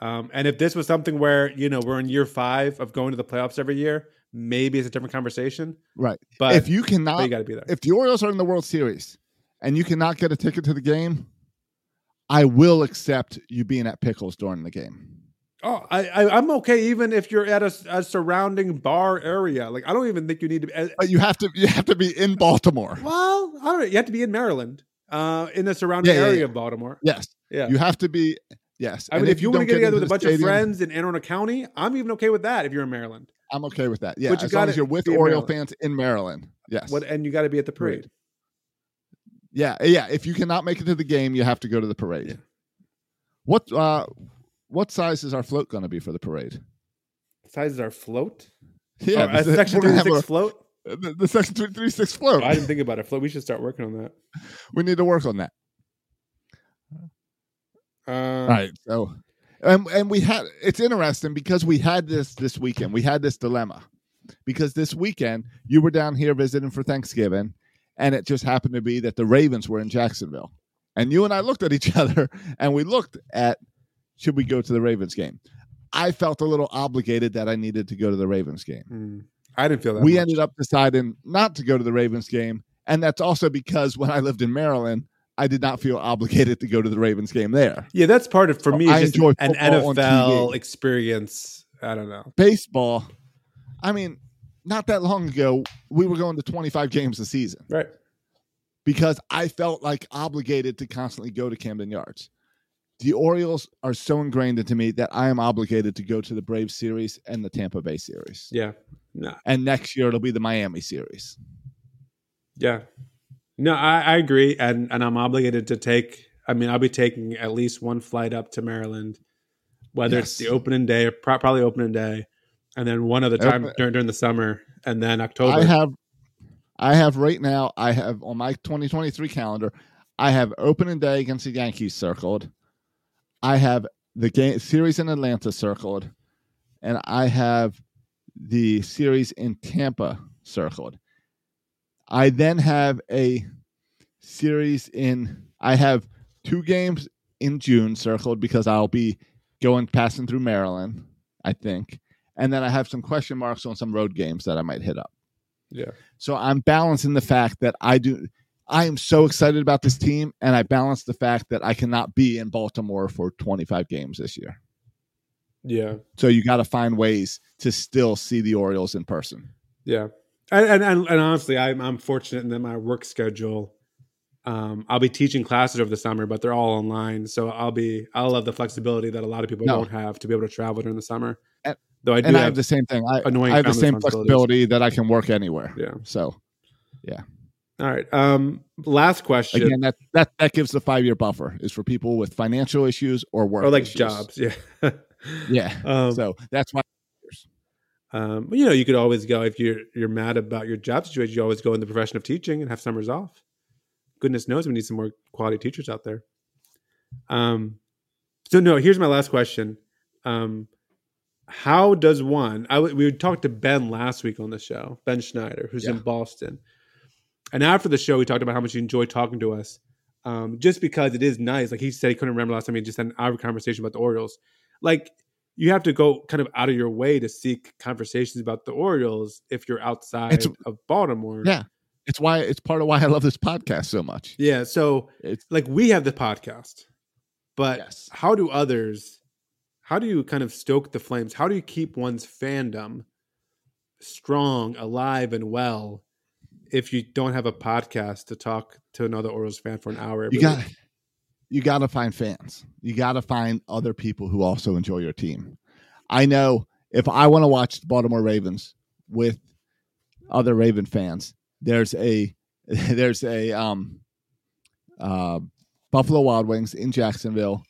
Um, and if this was something where you know we're in year five of going to the playoffs every year, maybe it's a different conversation. Right. But if you cannot, you got to be there. if the Orioles are in the World Series and you cannot get a ticket to the game, I will accept you being at Pickles during the game. Oh, I, I I'm okay even if you're at a, a surrounding bar area. Like I don't even think you need to. Be, But you have to you have to be in Baltimore. well, I don't know. You have to be in Maryland, uh, in the surrounding Yeah, yeah, area yeah. of Baltimore. Yes. Yeah. You have to be yes. I And mean, if, you want to get together with a bunch stadium, of friends in Anne Arundel County, I'm even okay with that. If you're in Maryland, I'm okay with that. Yeah, But you as long as you're with Oriole fans in Maryland. Yes. what and you got to be at the parade. Yeah, yeah. If you cannot make it to the game, you have to go to the parade. What uh what size is our float going to be for the parade? Size is our float. Yeah, oh, the- section we're 36 a- float. The, the section three three six float. Oh, I didn't think about a float. We should start working on that. we need to work on that. Um, All right. So, and and we had it's interesting because we had this this weekend. We had this dilemma because this weekend you were down here visiting for Thanksgiving, and it just happened to be that the Ravens were in Jacksonville, and you and I looked at each other and we looked at should we go to the Ravens game. I felt a little obligated that I needed to go to the Ravens game. hmm. I didn't feel that. we much. ended up deciding not to go to the Ravens game And that's also because when I lived in Maryland, I did not feel obligated to go to the Ravens game there. Yeah, that's part of for me. I just enjoy an NFL experience. I don't know. Baseball, I mean, not that long ago, we were going to 25 games a season Right. because I felt like obligated to constantly go to Camden Yards. The Orioles are so ingrained into me that I am obligated to go to the Braves series and the Tampa Bay series. Yeah. No. And next year it'll be the Miami series. Yeah. No, I, I agree, and and I'm obligated to take. I mean, I'll be taking at least one flight up to Maryland, whether it's the opening day, or pro- probably opening day, and then one other time Open- during during the summer, and then October. I have I have right now, I have on my 2023 calendar, I have opening day against the Yankees circled. I have the game series in Atlanta circled, and I have the series in Tampa circled. I then have a series in I have two games in June circled because I'll be going passing through Maryland, I think. And then I have some question marks on some road games that I might hit up. yeah. So I'm balancing the fact that I do I am so excited about this team and I balance the fact that I cannot be in Baltimore for 25 games this year. Yeah. So you got to find ways to still see the Orioles in person. Yeah, and and and, honestly, I'm I'm fortunate in that my work schedule. Um, I'll be teaching classes over the summer, but they're all online, so I'll be I'll have the flexibility that a lot of people No. don't have to be able to travel during the summer. And- Though I do and I have, have the same thing. I, annoying I have the same flexibility that I can work anywhere. Yeah. So All right. Um, last question, again, that that that gives the five year buffer is for people with financial issues or work or like issues. jobs. Yeah. Yeah. Um, so that's why. um, but, you know, you could always go if you're you're mad about your job situation. You always go in the profession of teaching and have summers off. Goodness knows we need some more quality teachers out there. Um, so no, here's my last question. Um, how does one? I w- we talked to Ben last week on the show, Ben Schneider, who's in Boston, and after the show, he talked about how much he enjoyed talking to us. Um, just because it is nice, like he said, he couldn't remember last time he just had an hour conversation about the Orioles. Like you have to go kind of out of your way to seek conversations about the Orioles if you're outside It's- of Baltimore. Yeah. It's why it's part of why I love this podcast so much. Yeah. So It's like we have the podcast, but Yes. how do others? How do you kind of stoke the flames? How do you keep one's fandom strong, alive, and well if you don't have a podcast to talk to another Orioles fan for an hour? You got week? you got to find fans. You got to find other people who also enjoy your team. I know if I want to watch the Baltimore Ravens with other Raven fans, there's a there's a um uh Buffalo Wild Wings in Jacksonville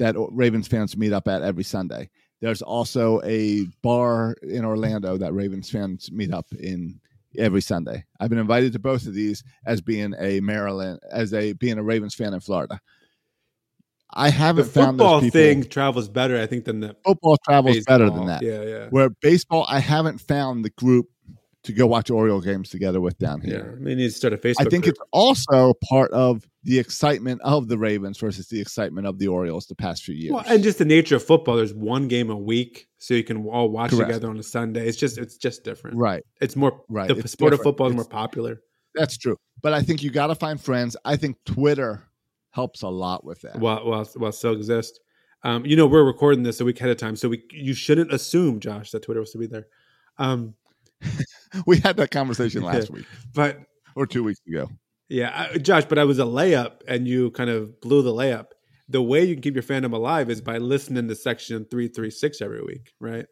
that Ravens fans meet up at every Sunday. There's also a bar in Orlando that Ravens fans meet up in every Sunday. I've been invited to both of these as being a Maryland as a being a Ravens fan in Florida. I haven't found those football people. thing travels better, I think, than the football travels better than that. Yeah, yeah, Where baseball, I haven't found the group to go watch Oriole games together with down here. I mean, need to start a Facebook. I think group. it's also part of the excitement of the Ravens versus the excitement of the Orioles the past few years. Well, and just the nature of football. There's one game a week, so you can all watch Correct. together on a Sunday. It's just it's just different. right, It's more Right. The It's sport of football is more popular. that's true. But I think you got to find friends. I think Twitter helps a lot with that. while while while still exist. Um, you know, we're recording this a week ahead of time, so we you shouldn't assume, Josh, that Twitter was to be there. Um, We had that conversation last week but or two weeks ago. yeah, I, Josh, but I was a layup, and you kind of blew the layup. The way you can keep your fandom alive is by listening to section three three six every week, right?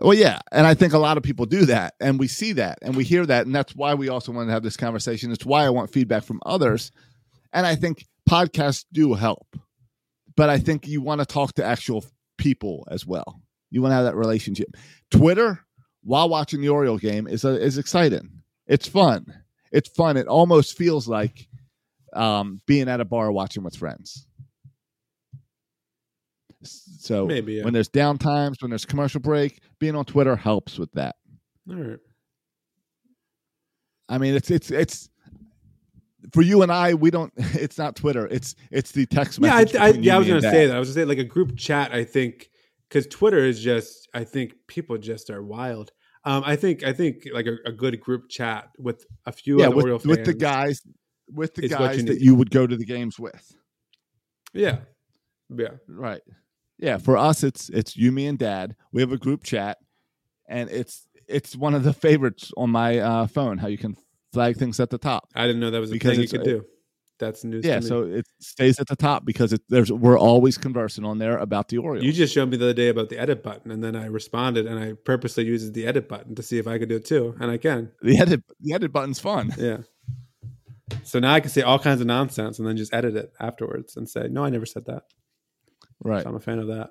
Well, yeah, and I think a lot of people do that, and we see that, and we hear that, and that's why we also want to have this conversation. It's why I want feedback from others, and I think podcasts do help, but I think you want to talk to actual people as well. You want to have that relationship. Twitter, while watching the Oriole game, is a, is exciting. It's fun. It's fun. It almost feels like um, being at a bar watching with friends. So Maybe, yeah. when there's down times, when there's commercial break, being on Twitter helps with that. All right. I mean, it's it's it's for you and I. We don't. It's not Twitter. It's it's the text Yeah, I, message. I, yeah, I was going to and say that. I was going to say like a group chat. I think because Twitter is just, I think people just are wild. Um, I think I think like a, a good group chat with a few yeah, with, Oriole with the guys, with the guys you that need. you would go to the games with. Yeah, yeah. Right. Yeah. For us, it's it's you, me, and Dad. We have a group chat, and it's it's one of the favorites on my uh, phone. How you can flag things at the top. I didn't know that was a Because thing you could do. That's news. Yeah. to me. So it stays at the top because it, there's we're always conversing on there about the Orioles. You just showed me the other day about the edit button, and then I responded, and I purposely used the edit button to see if I could do it too, and I can. the edit the edit button's fun. Yeah. So now I can say all kinds of nonsense, and then just edit it afterwards and say, "No, I never said that." Right. So I'm a fan of that.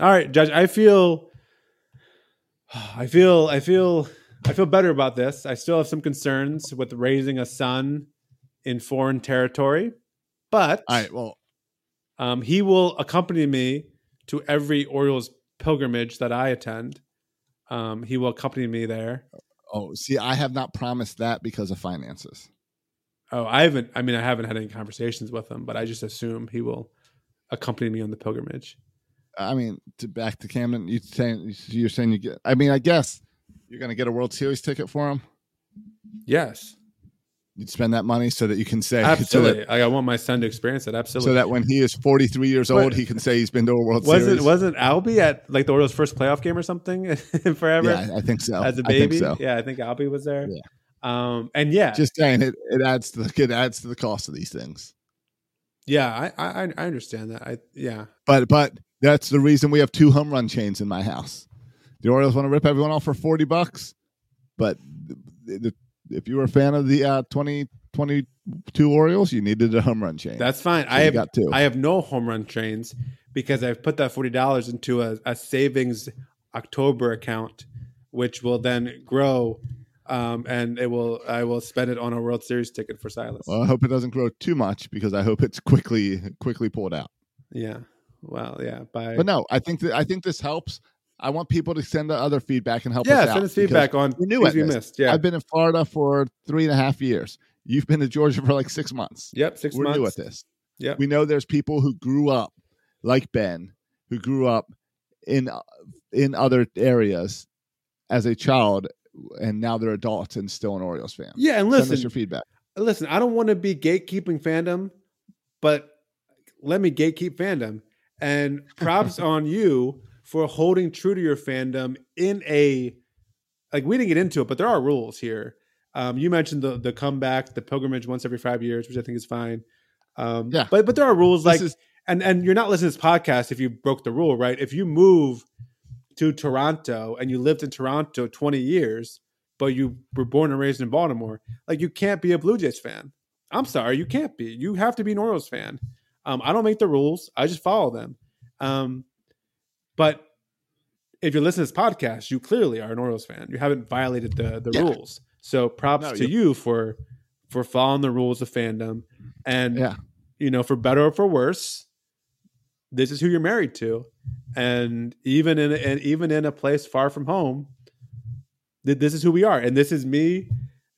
All right, Judge. I feel, I feel, I feel, I feel better about this. I still have some concerns with raising a son in foreign territory, but All right. Well, um, he will accompany me to every Orioles pilgrimage that I attend. Um, he will accompany me there. oh, see, I have not promised that because of finances. Oh, I haven't. I mean, I haven't had any conversations with him, but I just assume he will accompany me on the pilgrimage. I mean, to back to Camden, you saying you're saying you get. I mean, I guess you're going to get a World Series ticket for him. Yes, You'd spend that money so that you can say so absolutely. that, I want my son to experience it. Absolutely. so that when he is 43 years But- old, he can say he's been to a World wasn't Series. wasn't Albie at like the Orioles' first playoff game or something forever Yeah, I think so. as a I think baby? so. Yeah, I think Albie was there. Yeah. Um, and yeah, Just saying, it, it adds to the it adds to the cost of these things. yeah, I, I I understand that. I yeah, But but that's the reason we have two home run chains in my house. The Orioles want to rip everyone off for 40 bucks, but the, the, if you were a fan of the uh, 2022 Orioles, you needed a home run chain. that's fine. So I have got two. I have no home run chains because I've put that forty dollars into a, a savings October account, which will then grow. Um, and it will. I will spend it on a World Series ticket for Silas. Well, I hope it doesn't grow too much because I hope it's quickly quickly pulled out. yeah. Well, yeah. By But no, I think that I think this helps. I want people to send the other feedback and help yeah, us out. Yeah, send us feedback on we're new things we missed. Yeah. I've been in Florida for three and a half years. You've been to Georgia for like six months. Yep, 6 we're months. new at this. Yep. We know there's people who grew up like Ben, who grew up in uh, in other areas as a child, and now they're adults and still an Orioles fan. Yeah, and Send listen, us your feedback. listen, I don't want to be gatekeeping fandom, but let me gatekeep fandom. And props on you for holding true to your fandom in a like we didn't get into it, but there are rules here. Um, you mentioned the the comeback, the pilgrimage once every five years, which I think is fine. Um, Yeah. but but there are rules This like is- and and you're not listening to this podcast if you broke the rule, right? If you move to Toronto and you lived in Toronto 20 years, but you were born and raised in Baltimore, like you can't be a Blue Jays fan. I'm sorry, you can't be. You have to be an Orioles fan. Um, I don't make the rules; I just follow them. Um, but if you're listening to this podcast, you clearly are an Orioles fan. You haven't violated the the Yeah. rules. So props No, to you- for for following the rules of fandom, and Yeah. you know, for better or for worse, this is who you're married to, and even in and even in a place far from home, this is who we are, and this is me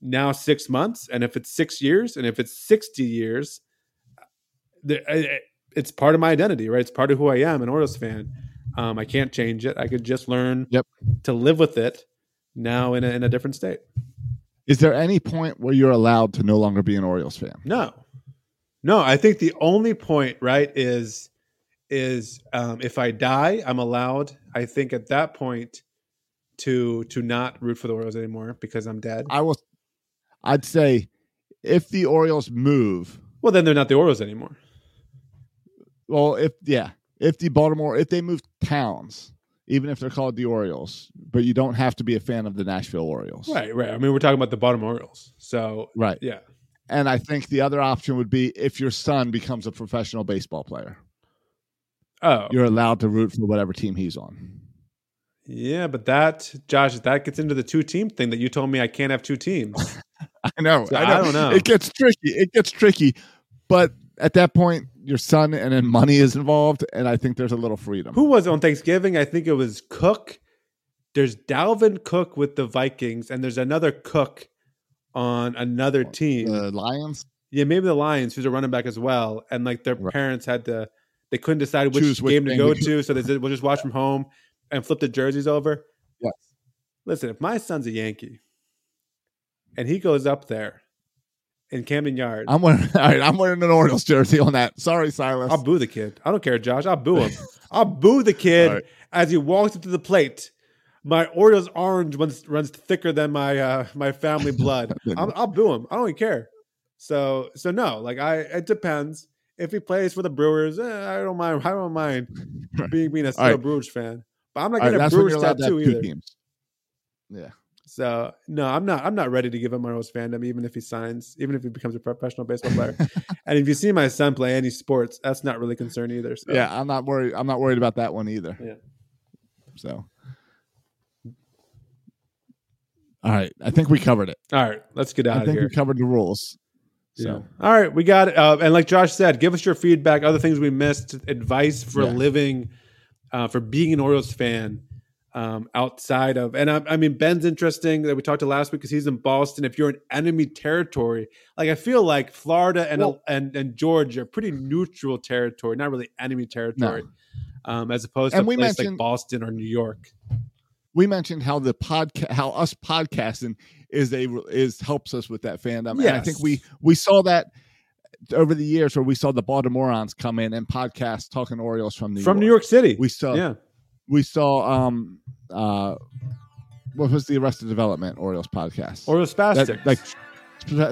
now six months, and if it's six years, and if it's sixty years, the, I- I- it's part of my identity, right? It's part of who I am, an Orioles fan. Um, I can't change it. I could just learn Yep. to live with it now in a, in a different state. Is there any point where you're allowed to no longer be an Orioles fan? No, no. I think the only point, right, is is um, if I die, I'm allowed. I think at that point to to not root for the Orioles anymore because I'm dead. I will. I'd say if the Orioles move, Well, then they're not the Orioles anymore. well, if yeah, if the Baltimore, if they move towns, even if they're called the Orioles, but you don't have to be a fan of the Nashville Orioles, Right, right. I mean, we're talking about the Baltimore Orioles. So Right. yeah, And I think the other option would be if your son becomes a professional baseball player, oh you're allowed to root for whatever team he's on. yeah, but that Josh, that gets into the two team thing that you told me I can't have two teams. I know, So I know. I don't know. It gets tricky. It gets tricky, but at that point, your son and then money is involved, and I think there's a little freedom. Who was it on Thanksgiving? I think it was Cook. There's Dalvin Cook with the Vikings, and there's another Cook on another team. The Lions. yeah, maybe the Lions, who's a running back as well. And like their Right. parents had to, they couldn't decide which which game to go to go. to, so they said, "We'll just watch from home and flip the jerseys over." Yes. listen, if my son's a Yankee and he goes up there in Camden Yards, I'm wearing all right, I'm wearing an Orioles jersey on that. Sorry, Silas. I'll boo the kid. I don't care, Josh. I'll boo him. I'll boo the kid right. as he walks up to the plate. My Orioles orange runs, runs thicker than my uh, my family blood. I'll, I'll boo him. I don't even care. So so no, like I it depends. If he plays for the Brewers, eh, I don't mind. I don't mind being being a still right. Brewers fan. But I'm not All right, getting a Brewers you're allowed to have tattoo either. teams. Yeah. So no, I'm not. I'm not ready to give him my Rose fandom, even if he signs, even if he becomes a professional baseball player. and if you see my son play any sports, that's not really concerned either. So. Yeah, I'm not worried. I'm not worried about that one either. Yeah. So, all right, I think we covered it. All right, let's get out I of think here. we covered the rules. So, Yeah. All right, we got it. Uh, and like Josh said, give us your feedback, other things we missed, advice for Yeah. living, uh, for being an Orioles fan um, outside of. And I, I mean, Ben's interesting that we talked to last week because he's in Boston. If you're in enemy territory, like I feel like Florida and Well- and and Georgia are pretty neutral territory, not really enemy territory, um, as opposed to And a we place like Boston or New York. we mentioned how the podcast, how us podcasting is a is helps us with that fandom, and I think we we saw that over the years where we saw the Baltimoreans come in and podcast talking Orioles from New From York. New York City, We saw yeah, we saw um uh what was the Arrested Development Orioles podcast? Orioles That- like Sp-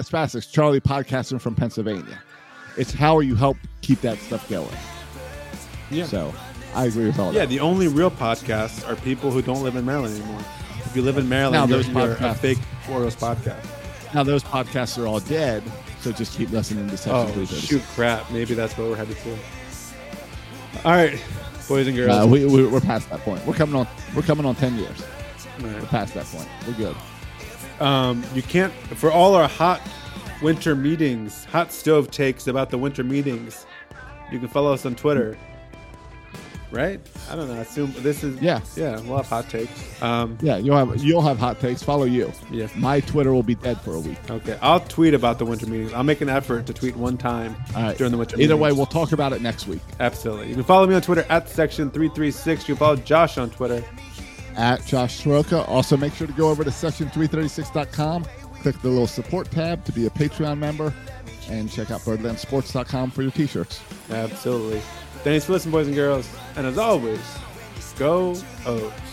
Spastics, Charlie podcasting from Pennsylvania. It's how you help keep that stuff going. yeah. So I agree with all Yeah, that. Yeah, the only real podcasts are people who don't live in Maryland anymore. If you live in Maryland, Now you're, those you're a podcasts- fake Orioles podcast. Now those podcasts are all dead, so just keep listening to Section Oh, 336. shoot, crap. Maybe that's what we're headed to. All right, boys and girls. Uh, we, we, we're past that point. We're coming on. We're coming on ten years. Right. We're past that point. We're good. Um, you can't, for all our hot winter meetings, hot stove takes about the winter meetings, you can follow us on Twitter. Right? I don't know. I assume this is. Yeah. Yeah, we'll have hot takes. Um, Yeah, you'll have you'll have hot takes. Follow you. Yeah. My Twitter will be dead for a week. okay. I'll tweet about the winter meetings. I'll make an effort to tweet one time right. during the winter Either way, we'll talk about it next week Absolutely. You can follow me on Twitter at section336. You can follow Josh on Twitter. at Josh Soroka. Also, make sure to go over to section336.com, click the little support tab to be a Patreon member, and check out birdlandsports.com for your t-shirts. Absolutely. Thanks for listening, boys and girls. And as always, go O's.